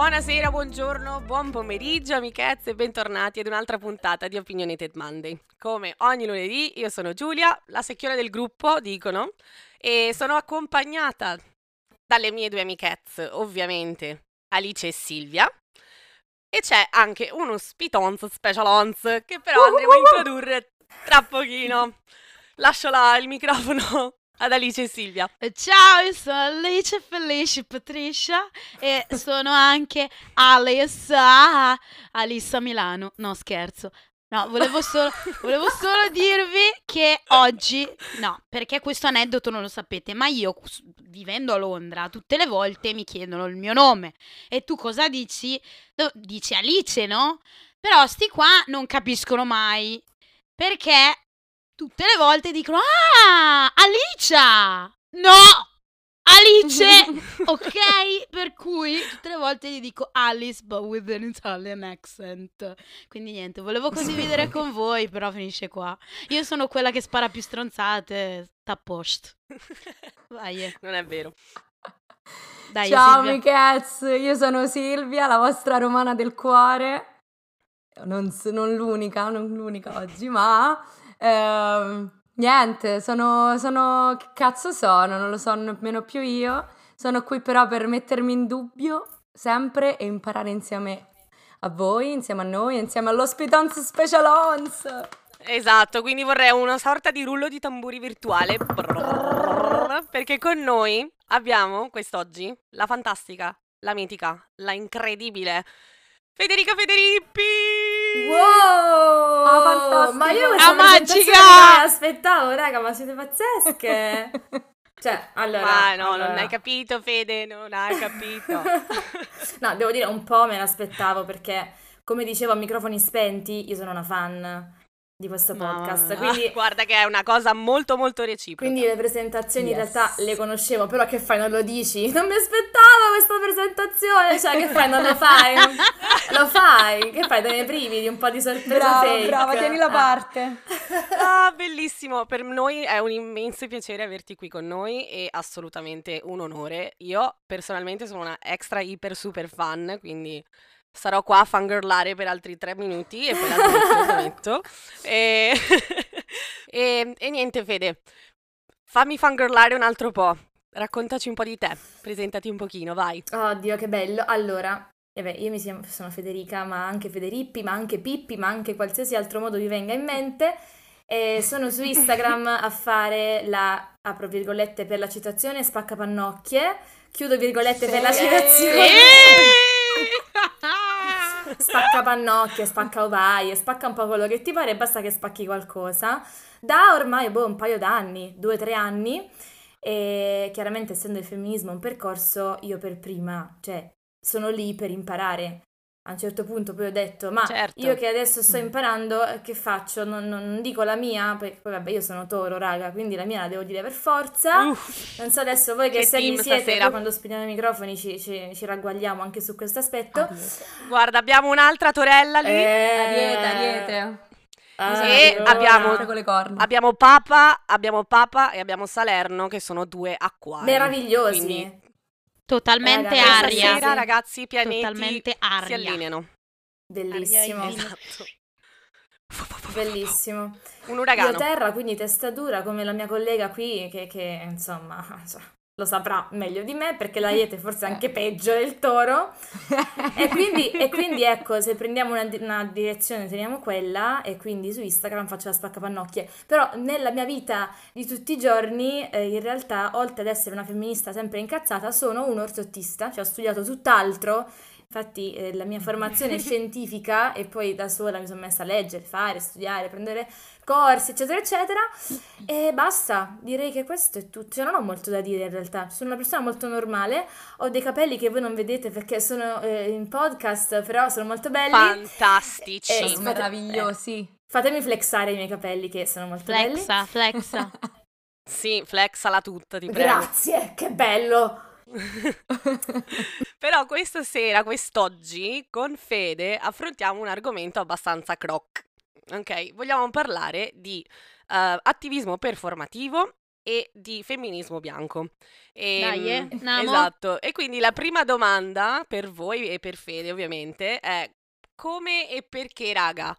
Buonasera, buongiorno, buon pomeriggio amichezze e bentornati ad un'altra puntata di Opinionated Monday. Come ogni lunedì io sono Giulia, la secchione del gruppo, dicono, e sono accompagnata dalle mie due amichezze, ovviamente Alice e Silvia. E c'è anche uno spitonz specialonz che però andremo a introdurre tra pochino. Lascio la, il microfono ad Alice e Silvia. Ciao, io sono Alice Felice Patricia e sono anche Alice a Alice a Milano. No, scherzo. No, volevo solo, volevo solo dirvi che oggi, no, perché questo aneddoto non lo sapete, ma io vivendo a Londra tutte le volte mi chiedono il mio nome e tu cosa dici? Dici Alice, no? Però sti qua non capiscono mai perché tutte le volte dicono Ah, Alicia! No! Alice! ok? Per cui tutte le volte gli dico Alice but with an Italian accent. Quindi niente, volevo condividere con voi, però finisce qua. Io sono quella che spara più stronzate, sta post. Vai. Eh. Non è vero. Dai, Ciao Michez, io sono Silvia, la vostra romana del cuore. Non, non l'unica, non l'unica oggi, ma eh, niente, sono, sono... Che cazzo sono? Non lo so nemmeno più io. Sono qui però per mettermi in dubbio sempre e imparare insieme a voi, insieme a noi, insieme all'Ospitons Special Ons. Esatto, quindi vorrei una sorta di rullo di tamburi virtuale. Perché con noi abbiamo quest'oggi la fantastica, la mitica, la incredibile Federica Federippi! Wow! Ah, ma io questa ah, magica! Non aspettavo, raga, ma siete pazzesche! Cioè, allora... Ma no, allora... non hai capito, Fede, non hai capito. no, devo dire, un po' me l'aspettavo perché, come dicevo a microfoni spenti, io sono una fan di questo podcast. Quindi, ah, guarda che è una cosa molto molto reciproca. Quindi le presentazioni yes. in realtà le conoscevo, però che fai non lo dici? Non mi aspettavo questa presentazione, cioè che fai non lo fai? lo fai? Che fai? Te ne privi di un po' di sorpresa brava, fake. Brava, tieni la ah. parte. Ah, bellissimo, per noi è un immenso piacere averti qui con noi e assolutamente un onore. Io personalmente sono una extra iper super fan, quindi Sarò qua a fangirlare per altri tre minuti e poi la metto. E... e, e niente, Fede, fammi fangirlare un altro po'. Raccontaci un po' di te, presentati un pochino, vai. Oddio, che bello. Allora, eh beh, io mi chiamo, sono Federica, ma anche Federippi, ma anche Pippi, ma anche qualsiasi altro modo vi venga in mente. E sono su Instagram a fare la, apro virgolette per la citazione, spacca pannocchie, chiudo virgolette sì. per la citazione. Sì spacca pannocchie, spacca ovaie, spacca un po' quello che ti pare, basta che spacchi qualcosa. Da ormai boh, un paio d'anni, due o tre anni, e chiaramente essendo il femminismo un percorso, io per prima, cioè, sono lì per imparare a un certo punto poi ho detto, ma certo. io che adesso sto mm. imparando, eh, che faccio? Non, non, dico la mia, poi, poi, vabbè io sono toro, raga, quindi la mia la devo dire per forza. Uff, non so adesso voi che, che segni siete, stasera. quando spegniamo i microfoni ci, ci, ci, ragguagliamo anche su questo aspetto. Guarda, abbiamo un'altra torella lì. Eh, ariete, ariete. Ah, e abbiamo, abbiamo, Papa, abbiamo Papa e abbiamo Salerno che sono due acquari. Meravigliosi. Quindi Totalmente eh, aria. Stasera, ragazzi, i pianeti Totalmente aria. si allineano. Bellissimo. Esatto. Bellissimo. Un uragano. Io terra, quindi testatura, come la mia collega qui, che, che insomma, cioè, lo saprà meglio di me perché l'aiete forse anche peggio del toro. E, quindi, e, quindi, ecco se prendiamo una, una, direzione teniamo quella e quindi su Instagram faccio la spaccapannocchie. Però nella mia vita di tutti i giorni eh, in realtà oltre ad essere una femminista sempre incazzata sono un ortottista cioè ho studiato tutt'altro. Infatti eh, la mia formazione scientifica e poi da sola mi sono messa a leggere, fare, studiare, prendere corsi, eccetera, eccetera. E basta, direi che questo è tutto. Cioè, non ho molto da dire in realtà. Sono una persona molto normale, ho dei capelli che voi non vedete perché sono eh, in podcast, però sono molto belli. Fantastici, eh, fate, meravigliosi. fatemi flexare i miei capelli che sono molto flexa, belli. Flexa, flexa. sì, flexala tutta, ti prego. Grazie, che bello. Però questa sera, quest'oggi, con Fede affrontiamo un argomento abbastanza croc. Ok, vogliamo parlare di uh, attivismo performativo e di femminismo bianco. E, Dai, eh, esatto. E quindi la prima domanda per voi e per Fede, ovviamente, è come e perché, raga,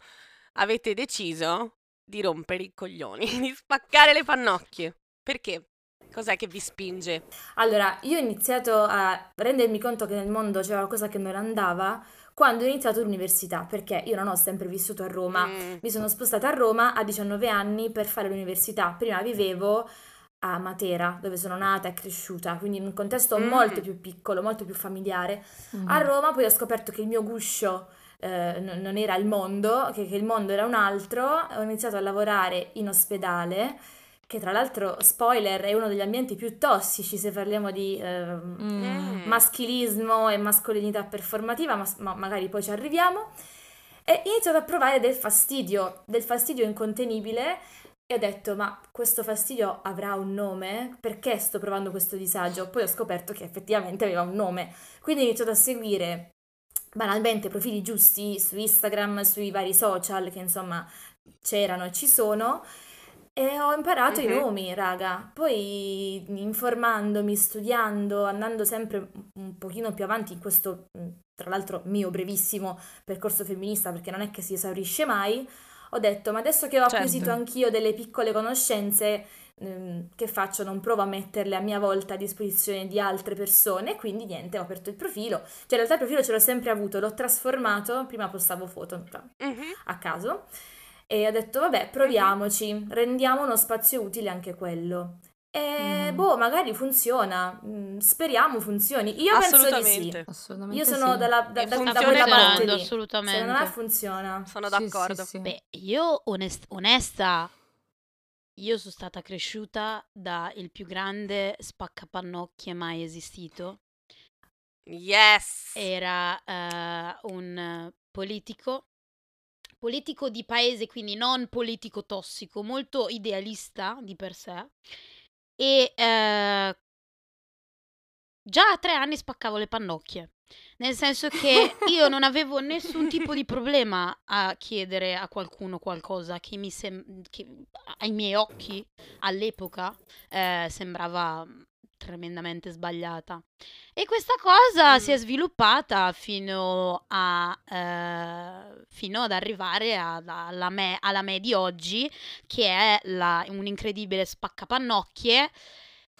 avete deciso di rompere i coglioni, di spaccare le pannocchie? Perché? Cos'è che vi spinge? Allora, io ho iniziato a rendermi conto che nel mondo c'era qualcosa che non andava quando ho iniziato l'università, perché io non ho sempre vissuto a Roma, mm. mi sono spostata a Roma a 19 anni per fare l'università. Prima vivevo a Matera, dove sono nata e cresciuta, quindi in un contesto mm. molto più piccolo, molto più familiare. Mm. A Roma poi ho scoperto che il mio guscio eh, non era il mondo, che, che il mondo era un altro, ho iniziato a lavorare in ospedale che tra l'altro, spoiler, è uno degli ambienti più tossici se parliamo di eh, mm. maschilismo e mascolinità performativa, ma, ma, magari poi ci arriviamo. E ho iniziato a provare del fastidio, del fastidio incontenibile e ho detto, ma questo fastidio avrà un nome? Perché sto provando questo disagio? Poi ho scoperto che effettivamente aveva un nome. Quindi ho iniziato a seguire banalmente profili giusti su Instagram, sui vari social che insomma c'erano e ci sono e ho imparato uh-huh. i nomi, raga. Poi informandomi, studiando, andando sempre un pochino più avanti in questo, tra l'altro, mio brevissimo percorso femminista, perché non è che si esaurisce mai, ho detto, ma adesso che ho certo. acquisito anch'io delle piccole conoscenze, ehm, che faccio? Non provo a metterle a mia volta a disposizione di altre persone, quindi niente, ho aperto il profilo. Cioè, in realtà il profilo ce l'ho sempre avuto, l'ho trasformato, prima postavo foto uh-huh. a caso e ho detto, vabbè, proviamoci, rendiamo uno spazio utile anche quello. E mm. boh, magari funziona. Mm, speriamo funzioni. Io penso di sì. Assolutamente Io sono sì. dalla, da, da, da quella parte lì. Assolutamente. Secondo me funziona. Sono d'accordo. Sì, sì, Beh, io onest- onesta, io sono stata cresciuta da il più grande spaccapannocchie mai esistito. Yes! Era uh, un politico politico di paese, quindi non politico tossico, molto idealista di per sé. E eh, già a tre anni spaccavo le pannocchie. Nel senso che io non avevo nessun tipo di problema a chiedere a qualcuno qualcosa che, mi sem- che ai miei occhi all'epoca eh, sembrava tremendamente sbagliata. E questa cosa mm. si è sviluppata fino, a, eh, fino ad arrivare ad, alla, me, alla me di oggi, che è la, un incredibile spaccapannocchie,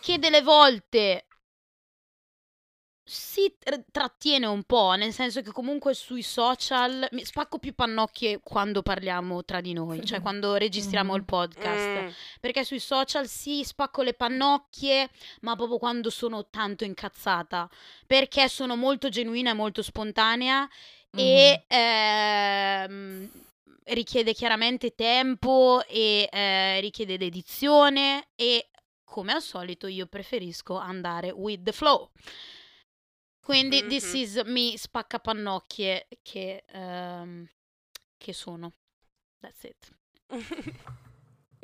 che delle volte si trattiene un po', nel senso che comunque sui social mi spacco più pannocchie quando parliamo tra di noi, cioè quando registriamo il podcast, mm. perché sui social sì spacco le pannocchie, ma proprio quando sono tanto incazzata, perché sono molto genuina e molto spontanea mm. e ehm, richiede chiaramente tempo e eh, richiede dedizione e come al solito io preferisco andare with the flow. Quindi mm-hmm. this is me spaccapannocchie che, um, che sono. That's it.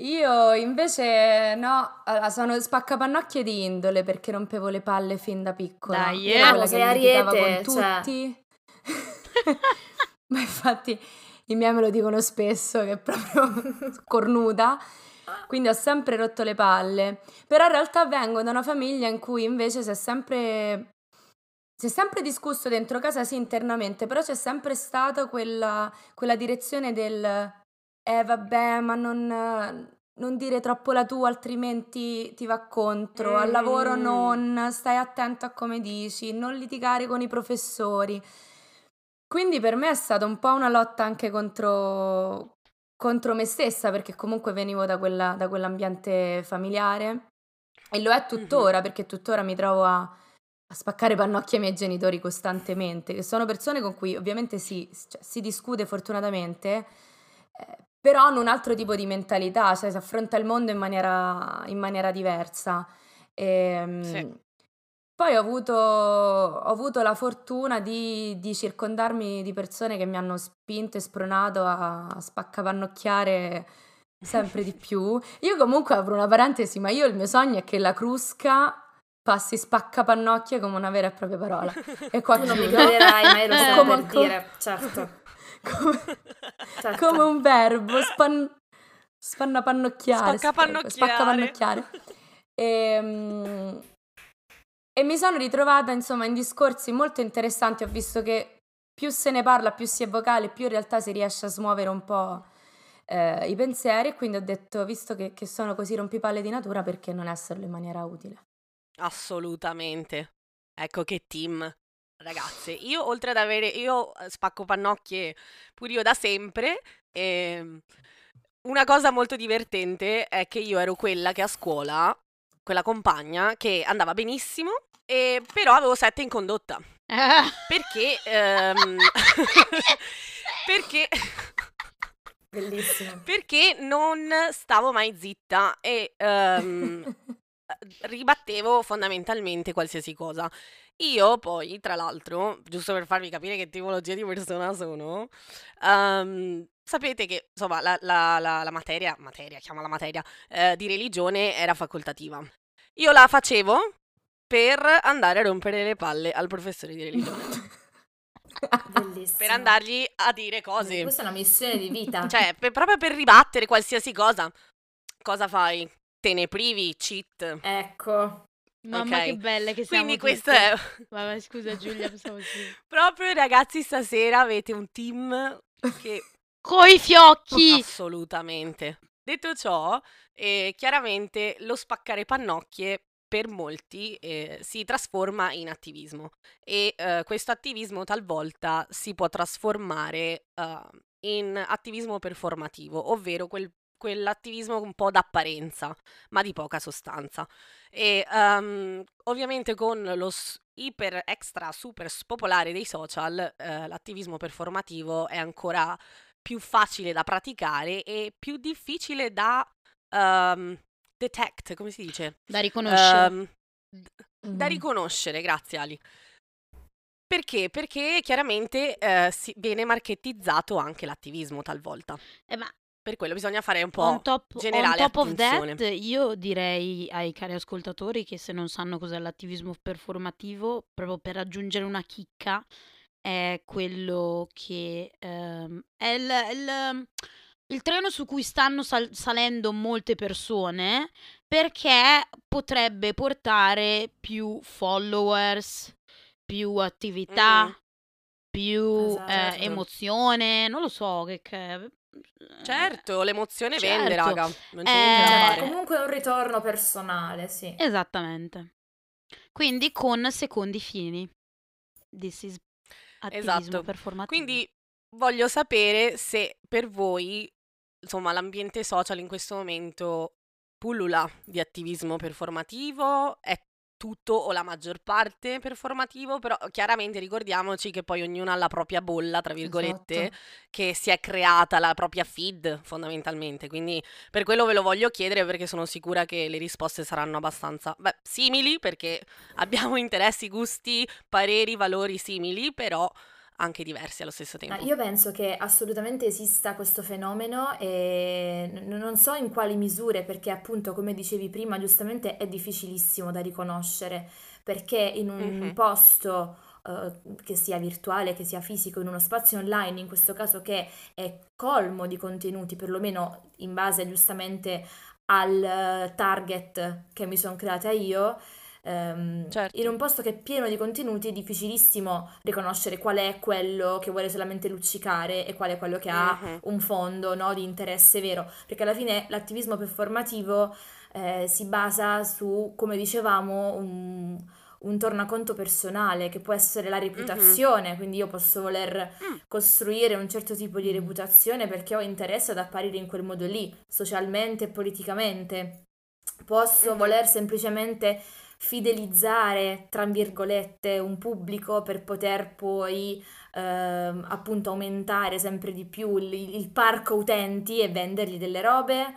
Io invece no, allora, sono spaccapannocchie di indole perché rompevo le palle fin da piccola. Dai, eh. quella sei ariete, con cioè. tutti. Cioè... Ma infatti i miei me lo dicono spesso che è proprio cornuta. Quindi ho sempre rotto le palle. Però in realtà vengo da una famiglia in cui invece si è sempre si è sempre discusso dentro casa, sì, internamente, però c'è sempre stata quella, quella direzione del eh vabbè, ma non, non, dire troppo la tua, altrimenti ti va contro. Al lavoro mm. non, stai attento a come dici, non litigare con i professori. Quindi per me è stata un po' una lotta anche contro, contro me stessa, perché comunque venivo da, quella, da quell'ambiente familiare e lo è tuttora, mm-hmm. perché tuttora mi trovo a a spaccare pannocchie ai miei genitori costantemente, che sono persone con cui ovviamente si, cioè, si discute fortunatamente, eh, però hanno un altro tipo di mentalità, cioè si affronta il mondo in maniera, in maniera diversa. E, ehm, sì. Poi ho avuto, ho avuto, la fortuna di, di, circondarmi di persone che mi hanno spinto e spronato a, a spaccapannocchiare sempre di più. Io comunque apro una parentesi, ma io il mio sogno è che la crusca passi spaccapannocchie come una vera e propria parola. E qua tu non mi crederai, ma io lo stavo come, per dire, certo. Come, certo. come un verbo, span, spannapannocchiare. Spaccapannocchiare. Spaccapannocchiare. E, um, e mi sono ritrovata insomma in discorsi molto interessanti, ho visto che più se ne parla, più si è vocale, più in realtà si riesce a smuovere un po' eh, i pensieri e quindi ho detto, visto che, che sono così rompipalle di natura, perché non esserlo in maniera utile? Assolutamente. Ecco che team. Ragazze, io oltre ad avere, io eh, spacco pannocchie pure io da sempre, e ehm, una cosa molto divertente è che io ero quella che a scuola, quella compagna, che andava benissimo, e però avevo sette in condotta. Perché, ehm, perché, Bellissimo. perché non stavo mai zitta e ehm, ribattevo fondamentalmente qualsiasi cosa. Io poi, tra l'altro, giusto per farvi capire che tipologia di persona sono, ehm, sapete che insomma la, la- la- la materia, materia, chiama la materia, eh, di religione era facoltativa. Io la facevo per andare a rompere le palle al professore di religione. Bellissimo. per andargli a dire cose. Questa è una missione di vita. Cioè, per- proprio per ribattere qualsiasi cosa. Cosa fai? Te ne privi, cheat. Ecco. Mamma Ok. che belle che siamo Quindi questo tutte. è... Vai, scusa Giulia. Proprio ragazzi, stasera avete un team che Coi fiocchi! Assolutamente. Detto ciò, eh, chiaramente lo spaccare pannocchie per molti eh, si trasforma in attivismo e eh, questo attivismo talvolta si può trasformare eh, in attivismo performativo, ovvero quel- quell'attivismo un po' d'apparenza, ma di poca sostanza. E ehm, ovviamente con lo s- iper extra super spopolare dei social, eh, l'attivismo performativo è ancora più facile da praticare e più difficile da ehm, detect, come si dice? Da riconoscere. Ehm, d- da Mhm. riconoscere, grazie Ali. Perché? Perché chiaramente eh, si- viene marchettizzato anche l'attivismo talvolta. Eh, ma Per quello bisogna fare un po' on top, on generale top of attenzione. that, io direi ai cari ascoltatori che se non sanno cos'è l'attivismo performativo, proprio per aggiungere una chicca, è quello che ehm, è il, il- il treno su cui stanno sal- salendo molte persone perché potrebbe portare più followers, più attività, Mm. più Esatto. eh, emozione, non lo so che... che Certo, l'emozione vende, Certo. raga. Non c'è Eh. Comunque è un ritorno personale, sì. Esattamente. Quindi con secondi fini. This is attivismo Esatto. performativo. Quindi voglio sapere se per voi, insomma, l'ambiente social in questo momento pullula di attivismo performativo, è tutto o la maggior parte performativo, però chiaramente ricordiamoci che poi ognuno ha la propria bolla, tra virgolette, Esatto. che si è creata la propria feed fondamentalmente. Quindi per quello ve lo voglio chiedere perché sono sicura che le risposte saranno abbastanza beh, simili perché abbiamo interessi, gusti, pareri, valori simili, però anche diversi allo stesso tempo. io penso che assolutamente esista questo fenomeno e non so in quali misure, perché appunto, come dicevi prima, giustamente è difficilissimo da riconoscere, perché in un Mhm. posto eh, che sia virtuale, che sia fisico, in uno spazio online, in questo caso che è colmo di contenuti, perlomeno in base giustamente al eh, target che mi sono creata io, ehm, Certo. in un posto che è pieno di contenuti è difficilissimo riconoscere qual è quello che vuole solamente luccicare e qual è quello che ha Mhm. un fondo, no, di interesse vero, perché alla fine l'attivismo performativo eh, si basa su, come dicevamo, un, un tornaconto personale che può essere la reputazione, quindi io posso voler Mm. costruire un certo tipo di reputazione perché ho interesse ad apparire in quel modo lì, socialmente e politicamente. Posso Mhm. voler semplicemente fidelizzare, tra virgolette, un pubblico per poter poi ehm, appunto aumentare sempre di più il, il parco utenti e vendergli delle robe.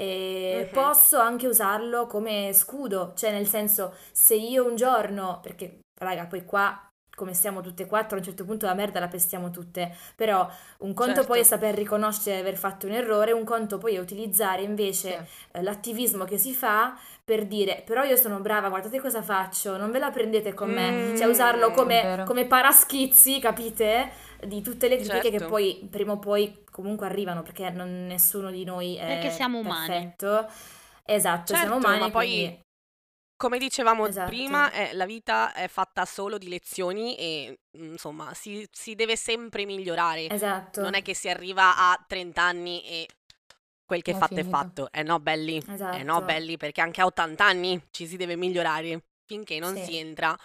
E Mhm. posso anche usarlo come scudo, cioè nel senso se io un giorno, perché raga poi qua come stiamo tutte e quattro, a un certo punto la merda la pestiamo tutte, però un conto Certo. poi è saper riconoscere di aver fatto un errore, un conto poi è utilizzare invece Sì. eh, l'attivismo che si fa per dire però io sono brava, guardate cosa faccio, non ve la prendete con me, cioè Mm, usarlo come, come paraschizzi, capite? Di tutte le critiche che Certo. poi prima o poi comunque arrivano perché non- nessuno di noi è Perché siamo umani. perfetto. Esatto, siamo Certo, umani, ma poi quindi come dicevamo esatto. prima, eh, la vita è fatta solo di lezioni e insomma si, si, deve sempre migliorare. Esatto. Non è che si arriva a 30 anni e quel che è fatto finito. è fatto. Eh no, belli. Esatto. Eh no, belli, perché anche a 80 anni ci si deve migliorare finché non sì. si entra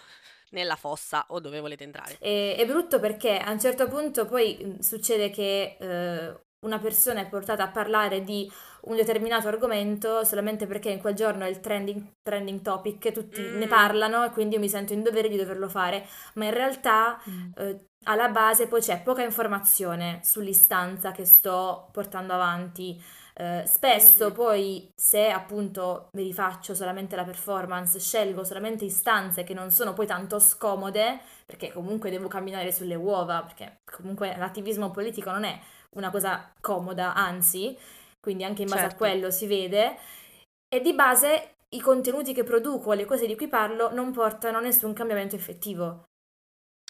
nella fossa o dove volete entrare. E, è brutto perché a un certo punto poi succede che eh, una persona è portata a parlare di un determinato argomento solamente perché in quel giorno è il trending, trending topic, tutti mm. ne parlano e quindi io mi sento in dovere di doverlo fare, ma in realtà mm. eh, alla base poi c'è poca informazione sull'istanza che sto portando avanti. Eh, spesso mm. poi se appunto mi rifaccio solamente la performance, scelgo solamente istanze che non sono poi tanto scomode, perché comunque devo camminare sulle uova, perché comunque l'attivismo politico non è una cosa comoda, anzi, quindi anche in base certo. a quello si vede. E di base i contenuti che produco, le cose di cui parlo, non portano a nessun cambiamento effettivo.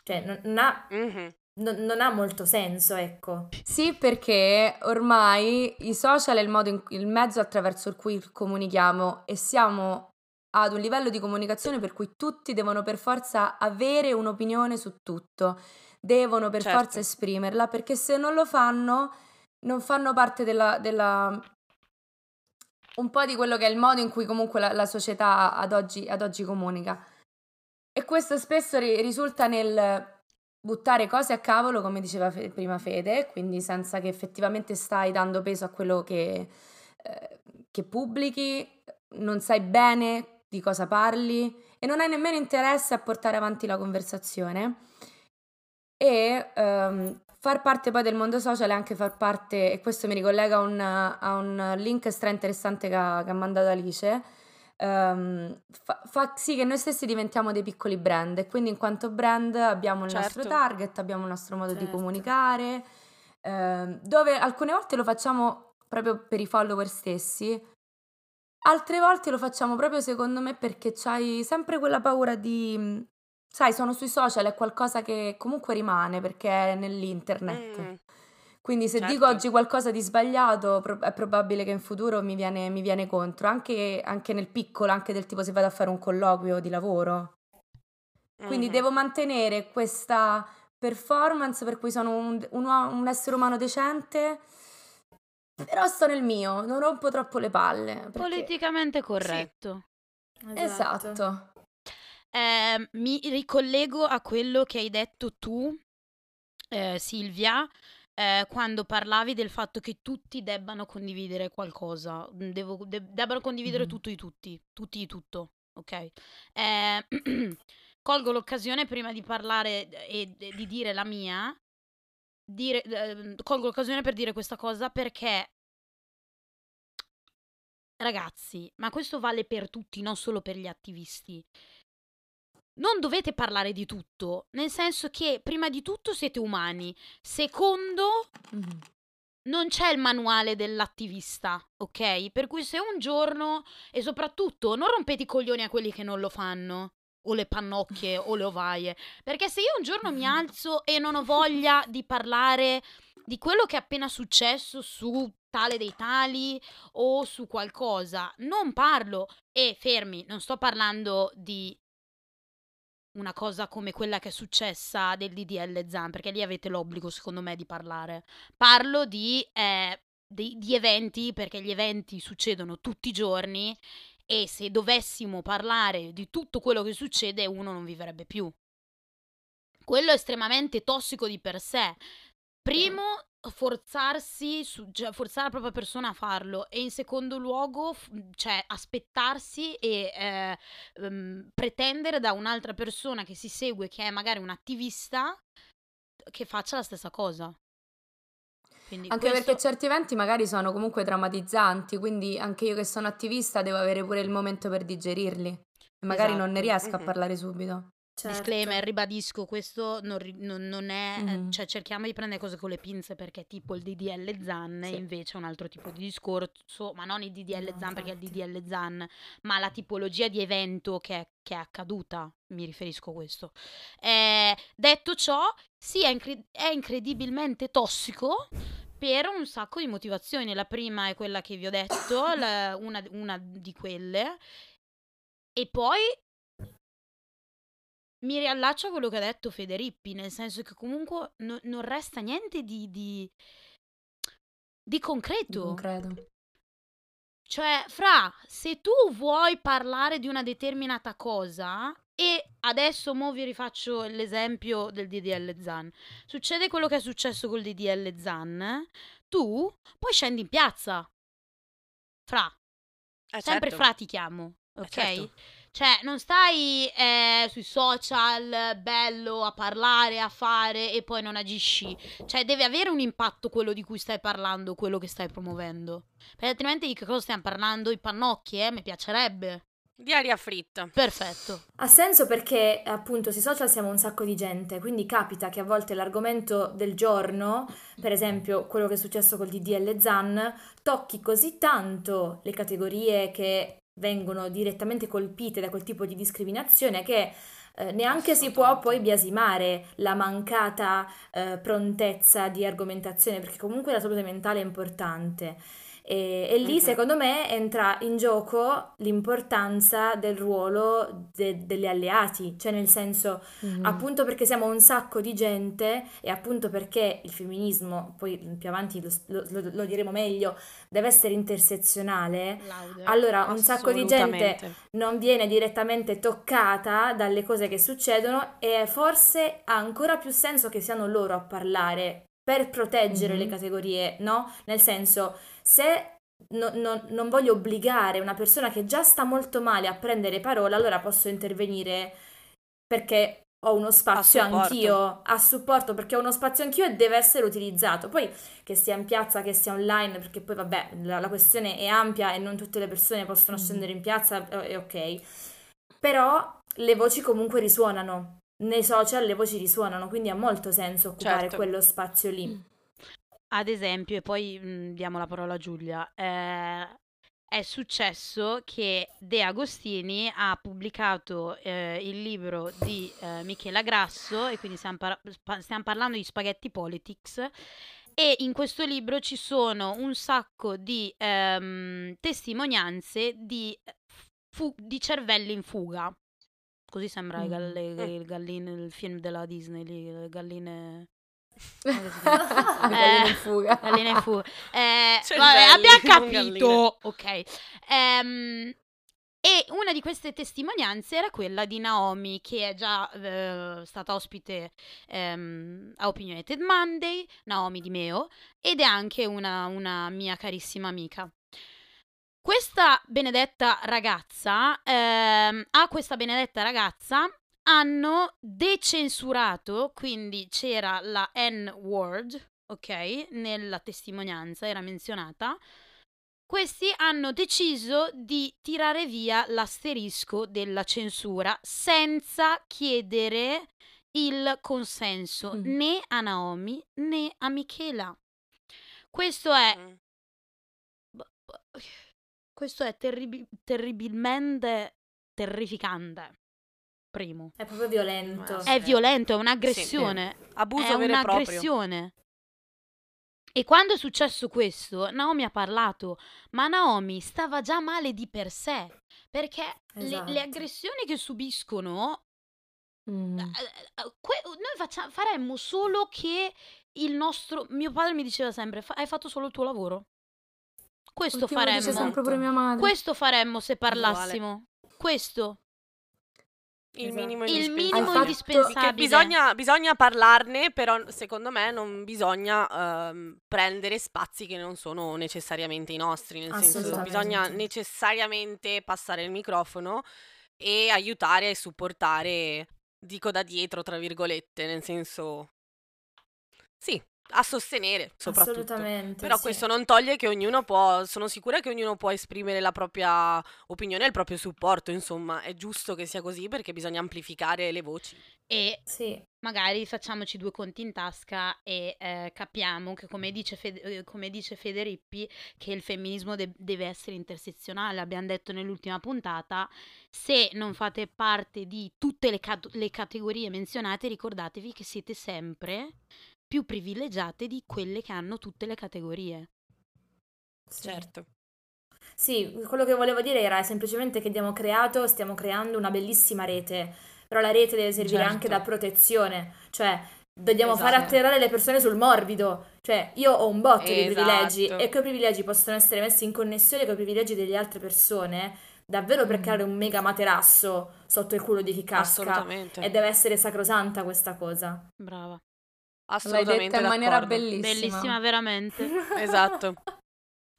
Cioè, non, non ha, mm-hmm. non, non ha molto senso, ecco. Sì, perché ormai i social è il, modo in, il mezzo attraverso cui comunichiamo e siamo ad un livello di comunicazione per cui tutti devono per forza avere un'opinione su tutto devono per certo. forza esprimerla, perché se non lo fanno, non fanno parte della, della, un po' di quello che è il modo in cui comunque la, la società ad oggi, ad oggi, comunica. E questo spesso ri- risulta nel buttare cose a cavolo, come diceva fe- prima Fede, quindi senza che effettivamente stai dando peso a quello che, eh, che pubblichi, non sai bene di cosa parli e non hai nemmeno interesse a portare avanti la conversazione e um, far parte poi del mondo social è anche far parte, e questo mi ricollega a un, a un link stra interessante che ha, che ha mandato Alice, um, fa, fa, sì che noi stessi diventiamo dei piccoli brand e quindi in quanto brand abbiamo il certo. nostro target, abbiamo il nostro modo certo. di comunicare, uh, dove alcune volte lo facciamo proprio per i follower stessi, altre volte lo facciamo proprio secondo me perché c'hai sempre quella paura di sai, sono sui social, è qualcosa che comunque rimane perché è nell'internet. Mm. Quindi se certo. dico oggi qualcosa di sbagliato, è probabile che in futuro mi viene, mi viene contro, anche, anche, nel piccolo, anche del tipo se vado a fare un colloquio di lavoro. Quindi mm-hmm. devo mantenere questa performance per cui sono un, un, un, essere umano decente, però sto nel mio, non rompo troppo le palle. Perché... Politicamente corretto. Sì. Esatto. esatto. Eh, mi ricollego a quello che hai detto tu, eh, Silvia, eh, quando parlavi del fatto che tutti debbano condividere qualcosa, Devo, de- debbano condividere mm. tutto di tutti, tutti di tutto, ok? Eh, colgo l'occasione prima di parlare e, di dire la mia, dire, eh, colgo l'occasione per dire questa cosa perché ragazzi, ma questo vale per tutti, non solo per gli attivisti non dovete parlare di tutto, nel senso che prima di tutto siete umani, secondo mm-hmm. non c'è il manuale dell'attivista, ok? Per cui se un giorno e soprattutto non rompete i coglioni a quelli che non lo fanno o le pannocchie o le ovaie, perché se io un giorno mi alzo e non ho voglia di parlare di quello che è appena successo su tale dei tali o su qualcosa, non parlo e fermi, non sto parlando di una cosa come quella che è successa del DDL Zan, perché lì avete l'obbligo, secondo me, di parlare. Parlo di, eh, di, di eventi, perché gli eventi succedono tutti i giorni e se dovessimo parlare di tutto quello che succede, uno non vivrebbe più. Quello è estremamente tossico di per sé. Primo, forzarsi, su, cioè forzare la propria persona a farlo e in secondo luogo, cioè aspettarsi e eh, um, pretendere da un'altra persona che si segue, che è magari un attivista, che faccia la stessa cosa. Quindi anche questo... perché certi eventi magari sono comunque drammatizzanti, quindi anche io che sono attivista devo avere pure il momento per digerirli. E magari esatto. non ne riesco mm-hmm. a parlare subito. Certo. Disclaimer, ribadisco, questo non, non, non è, mm-hmm. cioè cerchiamo di prendere cose con le pinze perché tipo il DDL ZAN sì. invece è un altro tipo di discorso, ma non il DDL no, ZAN perché è il DDL ZAN, ma la tipologia di evento che è, che è accaduta, mi riferisco a questo. Eh, detto ciò, sì, è, incre- è incredibilmente tossico, per un sacco di motivazioni. La prima è quella che vi ho detto, la, una, una, di quelle, E poi mi riallaccio a quello che ha detto Federippi, nel senso che comunque no, non resta niente di, di, di concreto. Non credo. Cioè, Fra, se tu vuoi parlare di una determinata cosa, e adesso mo vi rifaccio l'esempio del DDL Zan. Succede quello che è successo col DDL Zan, tu poi scendi in piazza. Fra. Eh, Sempre certo. Fra ti chiamo, Eh, ok? certo. Cioè, non stai eh, sui social, bello, a parlare, a fare e poi non agisci. Cioè, deve avere un impatto quello di cui stai parlando, quello che stai promuovendo. Perché altrimenti di che cosa stiamo parlando? I pannocchi, eh? Mi piacerebbe. Di aria fritta. Perfetto. Ha senso perché appunto sui social siamo un sacco di gente, quindi capita che a volte l'argomento del giorno, per esempio quello che è successo col DDL Zan, tocchi così tanto le categorie che vengono direttamente colpite da quel tipo di discriminazione che eh, neanche si può poi biasimare la mancata eh, prontezza di argomentazione, perché comunque la salute mentale è importante. E, e lì, Mhm. secondo me, entra in gioco l'importanza del ruolo de- degli alleati, cioè nel senso, Mhm. appunto perché siamo un sacco di gente e appunto perché il femminismo, poi più avanti lo, lo- lo- diremo meglio, deve essere intersezionale, Laude. allora un sacco di gente non viene direttamente toccata dalle cose che succedono e forse ha ancora più senso che siano loro a parlare per proteggere le Mhm. categorie, no? Nel senso, se no- no- non voglio obbligare una persona che già sta molto male a prendere parola, allora posso intervenire perché ho uno spazio A anch'io a supporto, perché ho uno spazio anch'io e deve essere utilizzato. Poi che sia in piazza, che sia online, perché poi vabbè, la, la questione è ampia e non tutte le persone possono Mhm. scendere in piazza, eh, è ok. Però le voci comunque risuonano. Nei social le voci risuonano, quindi ha molto senso occupare Certo. quello spazio lì. Ad esempio, e poi mh, diamo la parola a Giulia, eh, è successo che De Agostini ha pubblicato eh, il libro di eh, Michela Grasso, e quindi stiamo, par- stiamo parlando di Spaghetti Politics, e in questo libro ci sono un sacco di ehm, testimonianze di, fu- di cervelli in fuga. Così sembra Mm. galle- Mm. il galline, il film della Disney, lì, le galline... Le galline in fuga. Galline in fuga. Eh, vabbè, abbiamo capito. Ok. Ehm, e una di queste testimonianze era quella di Naomi, che è già eh, stata ospite ehm, a Opinionated Monday, Naomi Di Meo, ed è anche una, una mia carissima amica. Questa benedetta ragazza, ehm, a questa benedetta ragazza hanno decensurato, quindi c'era la N-word, ok, nella testimonianza, era menzionata. Questi hanno deciso di tirare via l'asterisco della censura senza chiedere il consenso Mm. né a Naomi né a Michela. Questo è Mm. Questo è terribi- terribilmente terrificante. Primo. È proprio violento. Sì. È violento, è un'aggressione. Abuso è vero e proprio. un'aggressione. E quando è successo questo, Naomi ha parlato, ma Naomi stava già male di per sé, perché le- le, Esatto. aggressioni che subiscono, Mm. eh, eh, que- noi faccia- faremmo solo che il nostro... Mio padre mi diceva sempre, "Fa- hai fatto solo il tuo lavoro. Questo dice faremmo. sempre pure mia madre. Questo faremmo se parlassimo. Questo. Il Esatto. minimo Il indispensabile. minimo fatto- indispensabile. Che bisogna, bisogna parlarne, però secondo me non bisogna ehm, prendere spazi che non sono necessariamente i nostri, nel senso bisogna necessariamente passare il microfono e aiutare e supportare, dico da dietro, tra virgolette, nel senso sì, a sostenere soprattutto. Assolutamente. Però sì. questo non toglie che ognuno può, sono sicura che ognuno può esprimere la propria opinione e il proprio supporto, insomma, è giusto che sia così perché bisogna amplificare le voci. E Sì, magari facciamoci due conti in tasca e eh, capiamo che come dice, Fede- eh, come dice Federippi che il femminismo de- deve essere intersezionale, abbiamo detto nell'ultima puntata, se non fate parte di tutte le, cat- le categorie menzionate ricordatevi che siete sempre più privilegiate di quelle che hanno tutte le categorie. sì. Certo. Sì, quello che volevo dire era semplicemente che abbiamo creato, stiamo creando una bellissima rete, però la rete deve servire Certo. anche da protezione, cioè dobbiamo fare Esatto. atterrare le persone sul morbido, cioè io ho un botto di Esatto. privilegi e quei privilegi possono essere messi in connessione con i privilegi delle altre persone, davvero per Mm. creare un mega materasso sotto il culo di chi casca Assolutamente. e deve essere sacrosanta questa cosa. Brava. L'hai Assolutamente detta in maniera d'accordo. bellissima. Bellissima, veramente. Esatto.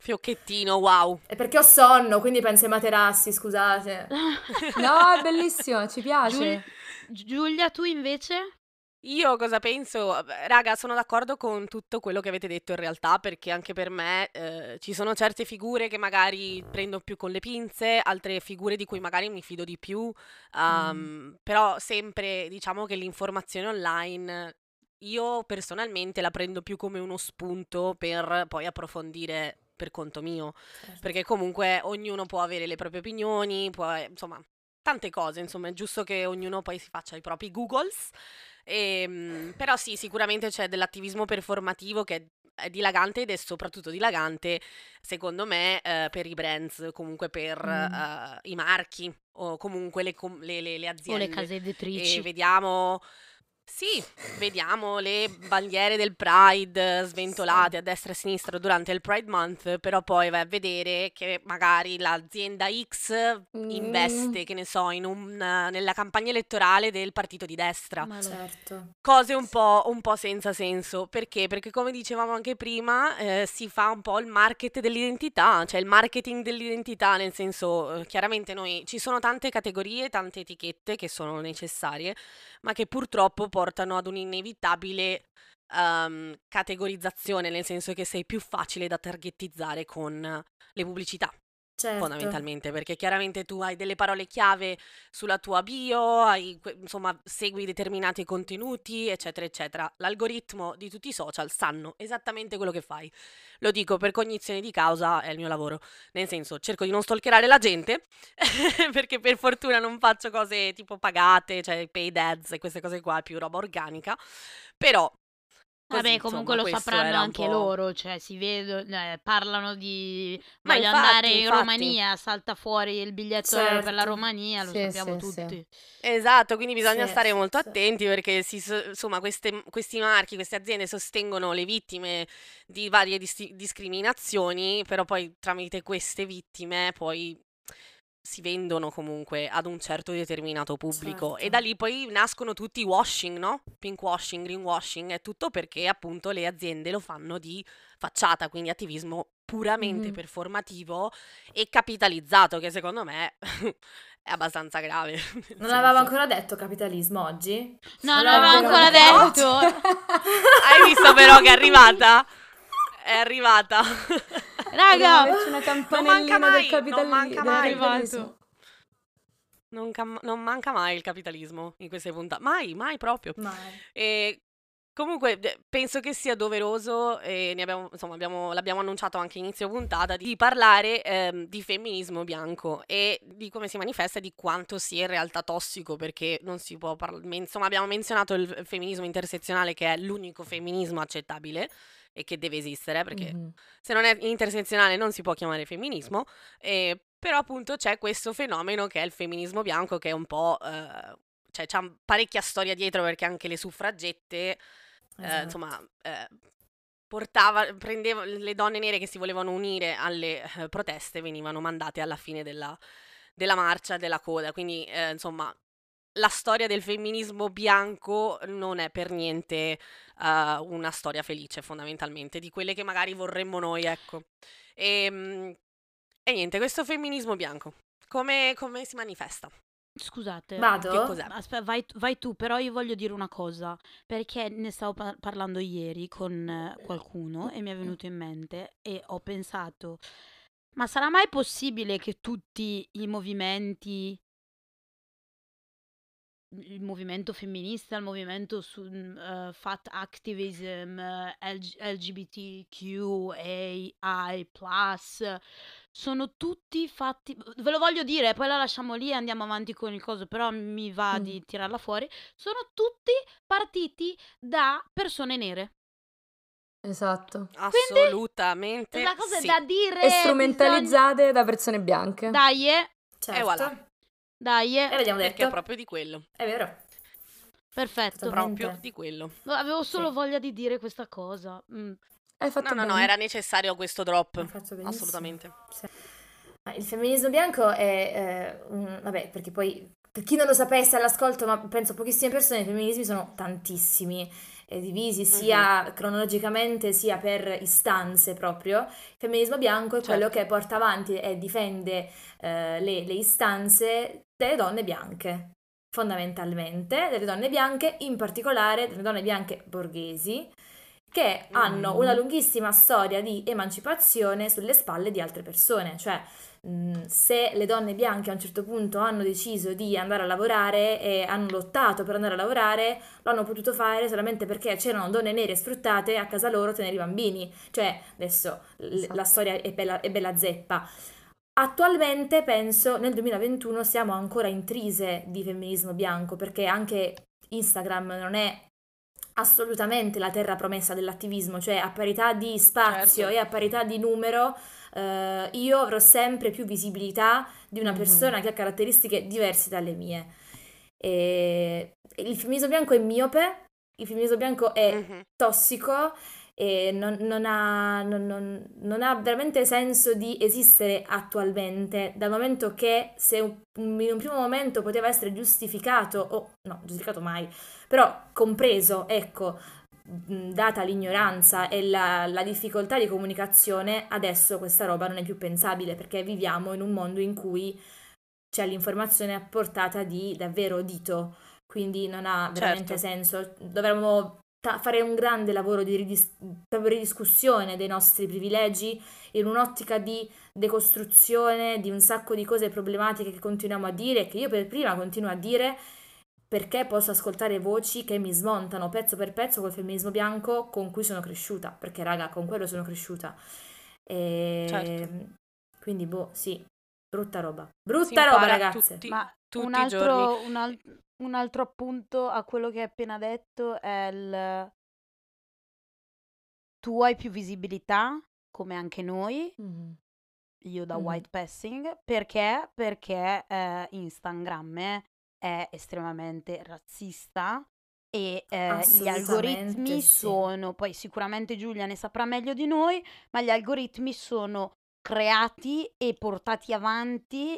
Fiocchettino, wow. È perché ho sonno, quindi penso ai materassi, scusate. No, è bellissimo, ci piace. Giul- Giulia, tu invece? Io cosa penso? Raga, sono d'accordo con tutto quello che avete detto in realtà, perché anche per me eh, ci sono certe figure che magari prendo più con le pinze, altre figure di cui magari mi fido di più, um, però sempre diciamo che l'informazione online io personalmente la prendo più come uno spunto per poi approfondire per conto mio, perché comunque ognuno può avere le proprie opinioni, può, insomma, tante cose, insomma, è giusto che ognuno poi si faccia i propri Googles. Ehm, però sì, sicuramente c'è dell'attivismo performativo che è dilagante ed è soprattutto dilagante, secondo me, eh, per i brands, comunque per Mm. eh, i marchi o comunque le, com- le- le- le O aziende. le case E editrici? vediamo, sì, vediamo le bandiere del Pride eh, sventolate a destra e a sinistra durante il Pride Month, però poi vai a vedere che magari l'azienda X Mm. investe, che ne so, in un, nella campagna elettorale del partito di destra. Ma Certo. Cose un po', un po' senza senso. Perché? Perché come dicevamo anche prima, eh, si fa un po' il market dell'identità, cioè il marketing dell'identità, nel senso, eh, chiaramente noi ci sono tante categorie, tante etichette che sono necessarie, ma che purtroppo portano ad un'inevitabile ehm, categorizzazione, nel senso che sei più facile da targetizzare con le pubblicità Certo. fondamentalmente, perché chiaramente tu hai delle parole chiave sulla tua bio, hai, insomma, segui determinati contenuti, eccetera, eccetera. L'algoritmo di tutti i social sanno esattamente quello che fai. Lo dico per cognizione di causa, è il mio lavoro. Nel senso, cerco di non stalkerare la gente, perché per fortuna non faccio cose tipo pagate, cioè paid ads e queste cose qua, più roba organica. Però così, Vabbè, comunque insomma, lo sapranno anche loro, cioè si vedono, parlano di Ma voglio infatti, andare in infatti. Romania, salta fuori il biglietto aereo per la Certo. Romania, lo Sì, sappiamo sì, sì. tutti. Esatto, quindi bisogna Sì, stare sì, molto sì. attenti perché si so- insomma, queste- questi marchi, queste aziende sostengono le vittime di varie dis- discriminazioni, però poi tramite queste vittime poi si vendono comunque ad un certo determinato pubblico e Certo. da lì poi nascono tutti i washing, no? Pinkwashing, greenwashing, è tutto perché appunto le aziende lo fanno di facciata, quindi attivismo puramente Mhm. performativo e capitalizzato, che secondo me è abbastanza grave. Non aveva senso- ancora detto capitalismo oggi? No, non ancora ancora detto. Hai visto però che è arrivata? È arrivata. Raga, una manca campanellina mai, non manca del mai. capitalismo. Non, cam- non manca mai il capitalismo in queste puntate. Mai, mai proprio. Mai. E comunque penso che sia doveroso, e ne abbiamo, insomma, abbiamo- l'abbiamo annunciato anche inizio puntata, di parlare ehm, di femminismo bianco e di come si manifesta e di quanto sia in realtà tossico, perché non si può parlare. Insomma, abbiamo menzionato il femminismo intersezionale, che è l'unico femminismo accettabile e che deve esistere, perché Mhm. se non è intersezionale non si può chiamare femminismo, eh, però appunto c'è questo fenomeno che è il femminismo bianco che è un po'... eh, cioè c'ha parecchia storia dietro perché anche le suffragette, eh, Esatto. insomma, eh, portava, prendeva le donne nere che si volevano unire alle eh, proteste venivano mandate alla fine della, della marcia, della coda, quindi eh, insomma... La storia del femminismo bianco non è per niente eh, una storia felice, fondamentalmente, di quelle che magari vorremmo noi, ecco. E, mm, e niente, questo femminismo bianco, come, come si manifesta? scusate. Che Vado? cos'è? Aspetta, vai, vai tu, però io voglio dire una cosa, perché ne stavo par- parlando ieri con qualcuno e mi è venuto in mente e ho pensato, ma sarà mai possibile che tutti i movimenti, il movimento femminista, il movimento su eh, fat activism, eh, LG- LGBTQAI+, sono tutti fatti, ve lo voglio dire, poi la lasciamo lì e andiamo avanti con il coso, però mi va Mm. di tirarla fuori, sono tutti partiti da persone nere. Esatto. Assolutamente. La cosa sì. da dire. E strumentalizzate da persone bianche. bisogna- Dai, eh, Certo. E voilà. Dai, E eh. l'abbiamo Perché detto. è proprio di quello. È vero. perfetto. Proprio di quello. No, Avevo solo Sì. voglia di dire questa cosa. Mm. Hai fatto No, no, no, bene. era necessario questo drop. Assolutamente. Sì. Il femminismo bianco è, eh, un- vabbè, perché poi per chi non lo sapesse all'ascolto, ma penso pochissime persone, i femminismi sono tantissimi, divisi sia cronologicamente sia per istanze proprio. Il femminismo bianco è quello Certo. che porta avanti e difende eh, le, le istanze delle donne bianche, fondamentalmente, delle donne bianche, in particolare delle donne bianche borghesi, che hanno Mm. una lunghissima storia di emancipazione sulle spalle di altre persone, cioè mh, se le donne bianche a un certo punto hanno deciso di andare a lavorare e hanno lottato per andare a lavorare, lo hanno potuto fare solamente perché c'erano donne nere sfruttate a casa loro a tenere i bambini, cioè adesso Esatto. la storia è bella, è bella zeppa. Attualmente penso nel 2021 siamo ancora intrise di femminismo bianco perché anche Instagram non è assolutamente la terra promessa dell'attivismo, cioè a parità di spazio Certo. e a parità di numero eh, io avrò sempre più visibilità di una Mhm. persona che ha caratteristiche diverse dalle mie. E il femminismo bianco è miope, il femminismo bianco è Mhm. tossico e non, non ha, non- non- non ha veramente senso di esistere attualmente, dal momento che se in un primo momento poteva essere giustificato, o no, giustificato mai, però compreso, ecco, data l'ignoranza e la, la difficoltà di comunicazione, adesso questa roba non è più pensabile perché viviamo in un mondo in cui c'è l'informazione a portata di davvero dito, quindi non ha veramente Certo. senso. Dovremmo fare un grande lavoro di ridis- ridiscussione dei nostri privilegi in un'ottica di decostruzione di un sacco di cose problematiche che continuiamo a dire, che io per prima continuo a dire perché posso ascoltare voci che mi smontano pezzo per pezzo col femminismo bianco con cui sono cresciuta, perché raga, con quello sono cresciuta. E... Certo. Quindi, boh, sì, brutta roba. Brutta roba, ragazze. tutti- Ma tutti un altro, un, al- un altro appunto a quello che hai appena detto è il... Tu hai più visibilità, come anche noi, Mhm. io da Mhm. white passing, perché? Perché eh, Instagram è estremamente razzista e eh, gli algoritmi sì. sono, poi sicuramente Giulia ne saprà meglio di noi, ma gli algoritmi sono creati e portati avanti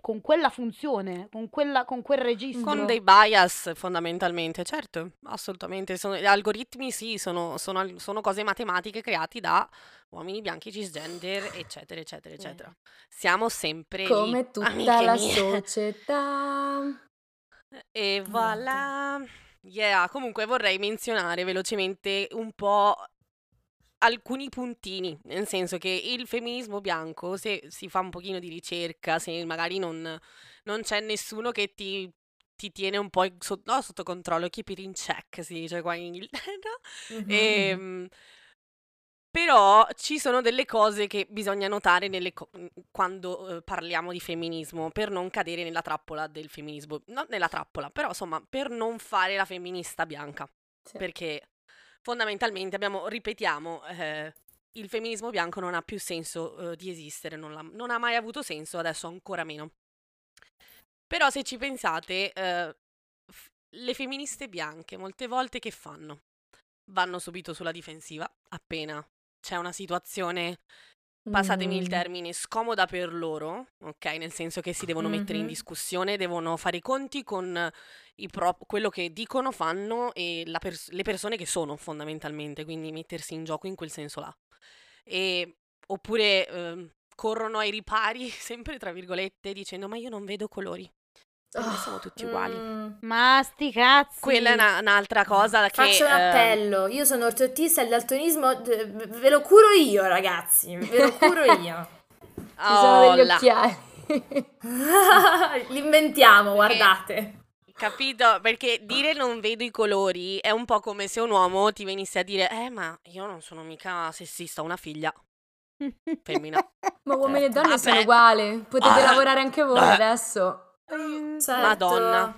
con quella funzione, con, quella, con quel registro. Con dei bias fondamentalmente, certo, assolutamente. Sono- gli algoritmi sì, sono, sono sono cose matematiche creati da uomini bianchi cisgender, eccetera, eccetera, eccetera. Siamo sempre lì, Come tutta amiche la mie. società. E voilà. Yeah, comunque vorrei menzionare velocemente un po' alcuni puntini, nel senso che il femminismo bianco, se si fa un pochino di ricerca, se magari non, non c'è nessuno che ti, ti tiene un po' so- no, sotto controllo, keep it in check, si dice qua in Inghilterra, Mhm. Ehm, però ci sono delle cose che bisogna notare co- quando eh, parliamo di femminismo per non cadere nella trappola del femminismo. Non nella trappola, però insomma per non fare la femminista bianca. Sì. Perché fondamentalmente abbiamo, ripetiamo, eh, il femminismo bianco non ha più senso eh, di esistere, non, non ha mai avuto senso, adesso ancora meno. Però se ci pensate, eh, f- le femministe bianche molte volte che fanno? Vanno subito sulla difensiva appena c'è una situazione, passatemi il Mm. termine, scomoda per loro, ok? Nel senso che si devono mettere in Mhm. discussione, devono fare i conti con i pro- quello che dicono, fanno e la pers- le persone che sono fondamentalmente, quindi mettersi in gioco in quel senso là. E, oppure ehm, corrono ai ripari, sempre tra virgolette, dicendo ma io non vedo colori, me siamo tutti uguali. Mm. Ma sti cazzi! Quella è una- un'altra cosa che... Faccio un ehm, appello, io sono ortottista e il daltonismo d- ve lo curo io ragazzi, ve lo curo io. Ci sono degli oh occhiali. L'inventiamo, guardate. Capito? Perché dire non vedo i colori è un po' come se un uomo ti venisse a dire Eh, ma io non sono mica sessista, ho una figlia femmina. Ma uomini e donne Vabbè. sono uguali. Potete Ah. lavorare anche voi Ah. adesso. Certo. Madonna.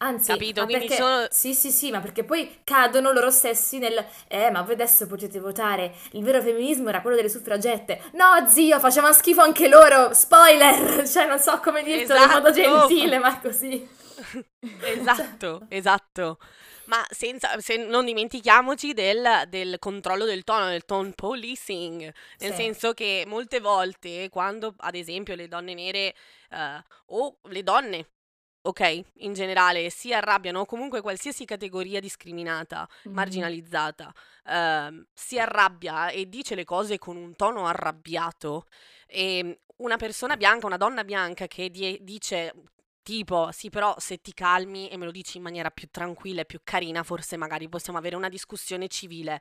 Anzi, Capito? Quindi perché, sono- sì, sì, sì, ma perché poi cadono loro stessi nel eh, ma voi adesso potete votare. Il vero femminismo era quello delle suffragette. No, zio, facevano schifo anche loro. Spoiler! Cioè, non so come dirtelo in modo Esatto. gentile, ma così. Esatto, esatto. Ma senza, se non dimentichiamoci del, del controllo del tono, del tone policing, nel Sì. senso che molte volte quando ad esempio le donne nere eh, o le donne, ok, in generale si arrabbiano o comunque qualsiasi categoria discriminata, Mhm. marginalizzata, ehm, si arrabbia e dice le cose con un tono arrabbiato, e una persona bianca, una donna bianca che die- dice tipo, sì, però se ti calmi e me lo dici in maniera più tranquilla e più carina, forse magari possiamo avere una discussione civile.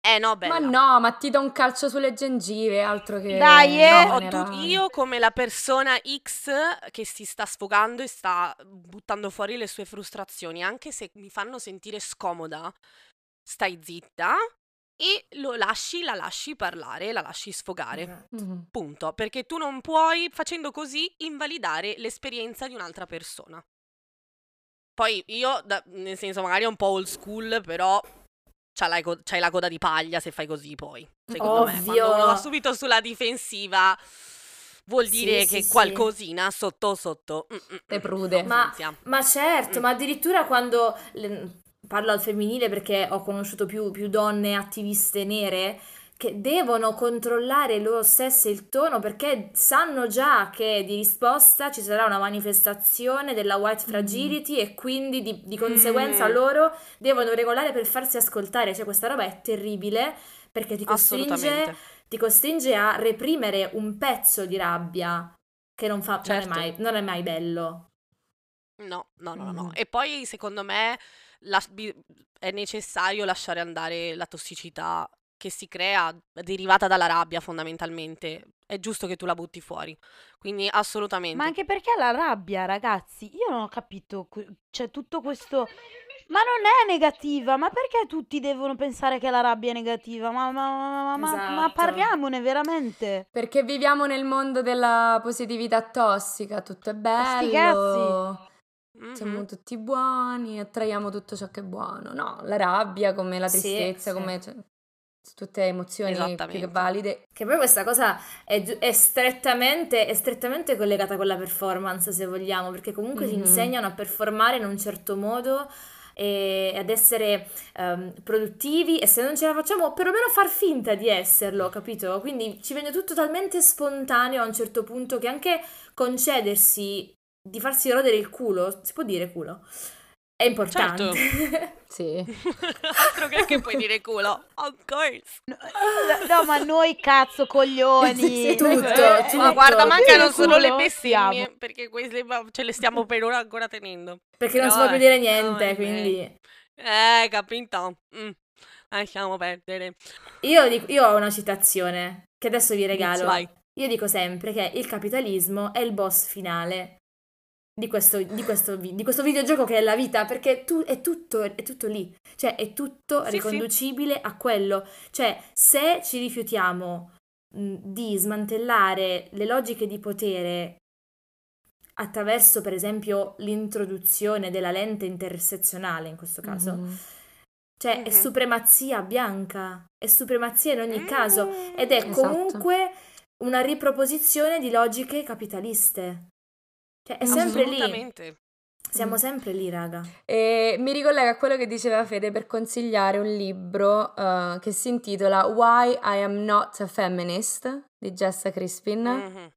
Eh no, bella. Ma no, ma ti do un calcio sulle gengive, altro che... Dai, eh. No, tu- io come la persona X che si sta sfogando e sta buttando fuori le sue frustrazioni, anche se mi fanno sentire scomoda, stai zitta e lo lasci, la lasci parlare, la lasci sfogare. Esatto. Mhm. Punto. Perché tu non puoi, facendo così, invalidare l'esperienza di un'altra persona. Poi io, da- nel senso, magari è un po' old school, però c'hai la, co- c'hai la coda di paglia se fai così poi. Secondo me, Ovvio. quando uno va subito sulla difensiva, vuol Sì, dire sì, che sì. qualcosina sotto sotto. mm, mm, Te mm, prude. Ma-. Ma certo, Mm. ma addirittura quando le- parlo al femminile perché ho conosciuto più, più donne attiviste nere che devono controllare loro stesse il tono perché sanno già che di risposta ci sarà una manifestazione della white fragility e quindi di, di conseguenza Mm. loro devono regolare per farsi ascoltare. Cioè questa roba è terribile perché ti costringe, ti costringe a reprimere un pezzo di rabbia che non, fa, non, Certo. è mai, non è mai bello. No, no, no, no, no. Mhm. E poi secondo me la- è necessario lasciare andare la tossicità che si crea derivata dalla rabbia fondamentalmente. È giusto che tu la butti fuori. Quindi assolutamente. Ma anche perché la rabbia, ragazzi, io non ho capito, que- cioè tutto questo... Ma non è negativa, ma perché tutti devono pensare che la rabbia è negativa? Ma, ma, ma- ma- ma Esatto. parliamone veramente. Perché viviamo nel mondo della positività tossica, tutto è Sti bello, Mhm. siamo tutti buoni, attraiamo tutto ciò che è buono. No, la rabbia come la Sì, tristezza, sì. come cioè, tutte emozioni più valide. Che poi questa cosa è, è strettamente, è strettamente collegata con la performance, se vogliamo, perché comunque ti Mhm. insegnano a performare in un certo modo e ad essere ehm, produttivi e se non ce la facciamo, perlomeno far finta di esserlo, capito? Quindi ci viene tutto talmente spontaneo a un certo punto che anche concedersi di farsi rodere il culo, si può dire culo, è importante. Sì. Altro che che puoi dire culo. Of course. No, no, ma noi cazzo coglioni. Sì, tutto, Eh, tutto. Ma guarda, mancano solo le bestemmie, perché queste ce le stiamo per ora ancora tenendo. Perché non si Però, può più dire eh, niente, no, quindi... Eh, capito? Mm, Lasciamo perdere. Io, dico- io ho una citazione che adesso vi regalo. Io dico sempre che il capitalismo è il boss finale di questo, di questo, di questo videogioco che è la vita, perché tu, è, tutto, è tutto lì, cioè è tutto Sì, sì. riconducibile a quello. Cioè, se ci rifiutiamo mh, di smantellare le logiche di potere attraverso, per esempio, l'introduzione della lente intersezionale, in questo caso, Mhm. cioè è Mhm. supremazia bianca, è supremazia in ogni caso Mm. ed è Esatto. comunque una riproposizione di logiche capitaliste. Cioè è sempre lì, siamo Mm. sempre lì, raga. E mi ricollega a quello che diceva Fede per consigliare un libro eh, che si intitola Why I Am Not a Feminist di Jessa Crispin, Mhm.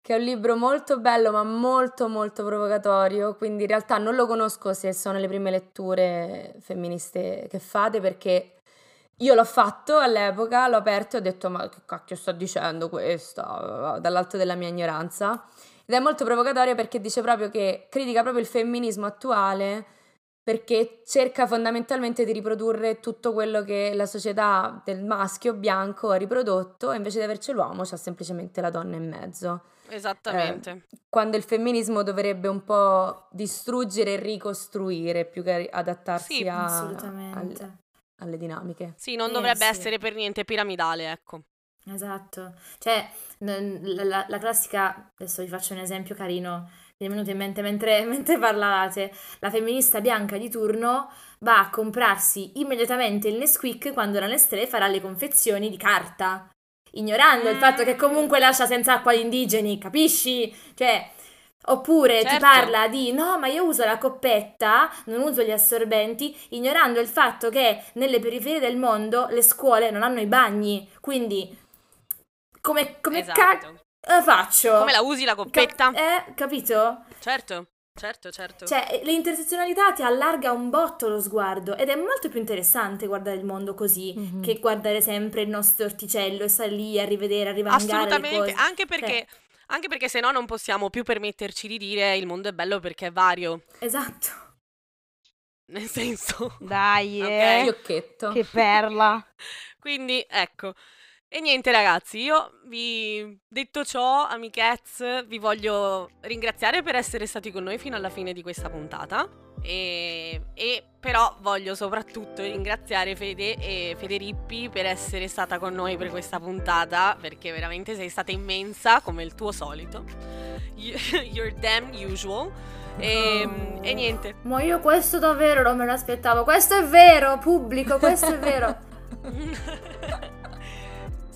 che è un libro molto bello ma molto molto provocatorio, quindi in realtà non lo conosco se sono le prime letture femministe che fate perché io l'ho fatto all'epoca, l'ho aperto e ho detto ma che cacchio sta dicendo questa dall'alto della mia ignoranza. Ed è molto provocatorio perché dice proprio che critica proprio il femminismo attuale perché cerca fondamentalmente di riprodurre tutto quello che la società del maschio bianco ha riprodotto e invece di averci l'uomo c'ha semplicemente la donna in mezzo. Esattamente. Quando il femminismo dovrebbe un po' distruggere e ricostruire più che adattarsi Sì, a- al- alle dinamiche. Sì, non Eh, dovrebbe sì. essere per niente piramidale, ecco. Esatto. Cioè, la, la- la classica, adesso vi faccio un esempio carino, mi è venuto in mente mentre, mentre parlavate, la femminista bianca di turno va a comprarsi immediatamente il Nesquik quando la Nestlé farà le confezioni di carta, ignorando il fatto che comunque lascia senza acqua gli indigeni, capisci? Cioè, oppure certo. ti parla di no, ma io uso la coppetta, non uso gli assorbenti, ignorando il fatto che nelle periferie del mondo le scuole non hanno i bagni, quindi come, come esatto. cacchio faccio? Come la usi la coppetta? Ca- eh, capito? Certo. Certo, certo. Cioè, l'intersezionalità ti allarga un botto lo sguardo ed è molto più interessante guardare il mondo così mm-hmm. che guardare sempre il nostro orticello e stare lì a rivedere, a rivangare Assolutamente, anche perché, cioè. anche perché se no non possiamo più permetterci di dire il mondo è bello perché è vario. Esatto. Nel senso... Dai, okay? eh, che perla. Quindi, ecco... E niente ragazzi, io vi detto ciò, amichezze, vi voglio ringraziare per essere stati con noi fino alla fine di questa puntata. E, e però voglio soprattutto ringraziare Fede e Federippi per essere stata con noi per questa puntata, perché veramente sei stata immensa come il tuo solito. You're damn usual. E, oh. e niente. Ma io questo davvero non me l'aspettavo. Questo è vero, pubblico, questo è vero.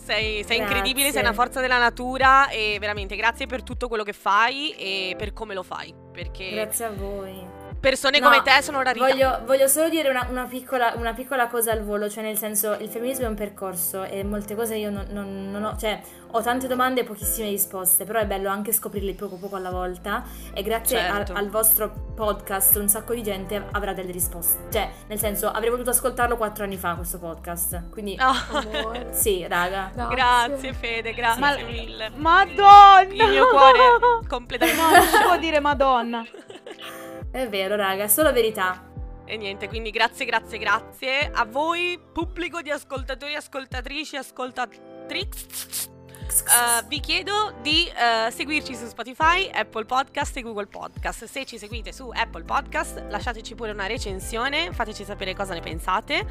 Sei, sei incredibile, sei una forza della natura e veramente grazie per tutto quello che fai e per come lo fai. Perché grazie a voi persone no, come te sono rarità. Voglio, voglio solo dire una, una, piccola, una, piccola, cosa al volo, cioè nel senso il femminismo è un percorso e molte cose io non, non, non ho, cioè ho tante domande e pochissime risposte, però è bello anche scoprirle poco poco alla volta e grazie certo. a, al vostro podcast un sacco di gente avrà delle risposte. Cioè, nel senso, avrei voluto ascoltarlo quattro anni fa questo podcast, quindi... Oh. Sì, raga. Grazie. grazie Fede, grazie Ma, mille. Madonna! Il mio cuore completamente... No, non si può dire Madonna. È vero, raga, solo verità. E niente, quindi grazie, grazie, grazie a voi, pubblico di ascoltatori, ascoltatrici, ascoltatrici Uh, vi chiedo di uh, seguirci su Spotify, Apple Podcast e Google Podcast. Se ci seguite su Apple Podcast, lasciateci pure una recensione, fateci sapere cosa ne pensate,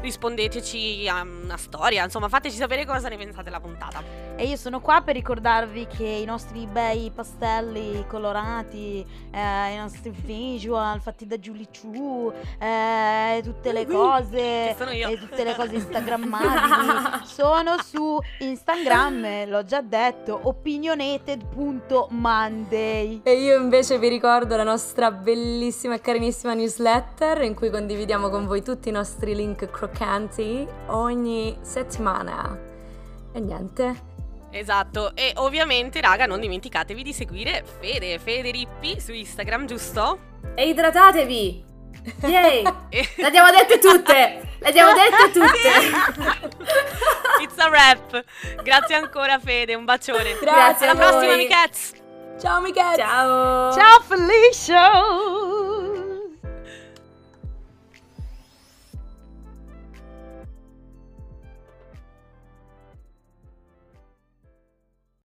rispondeteci a una storia, insomma, fateci sapere cosa ne pensate della puntata. E io sono qua per ricordarvi che i nostri bei pastelli colorati, eh, i nostri visual fatti da Julie Chu, eh, tutte le cose, e tutte le cose instagrammabili sono su Instagram l'ho già detto, opinionated.monday. E io invece vi ricordo la nostra bellissima e carinissima newsletter in cui condividiamo con voi tutti i nostri link croccanti ogni settimana. E niente. Esatto, e ovviamente, raga, non dimenticatevi di seguire Fede, Fede Rippi su Instagram, giusto? E idratatevi! Yay! Le abbiamo dette tutte! Le abbiamo dette tutte! It's a wrap! Grazie ancora Fede, un bacione. Grazie Alla prossima, Amichets! Ciao Amichets! Ciao! Ciao Felicia!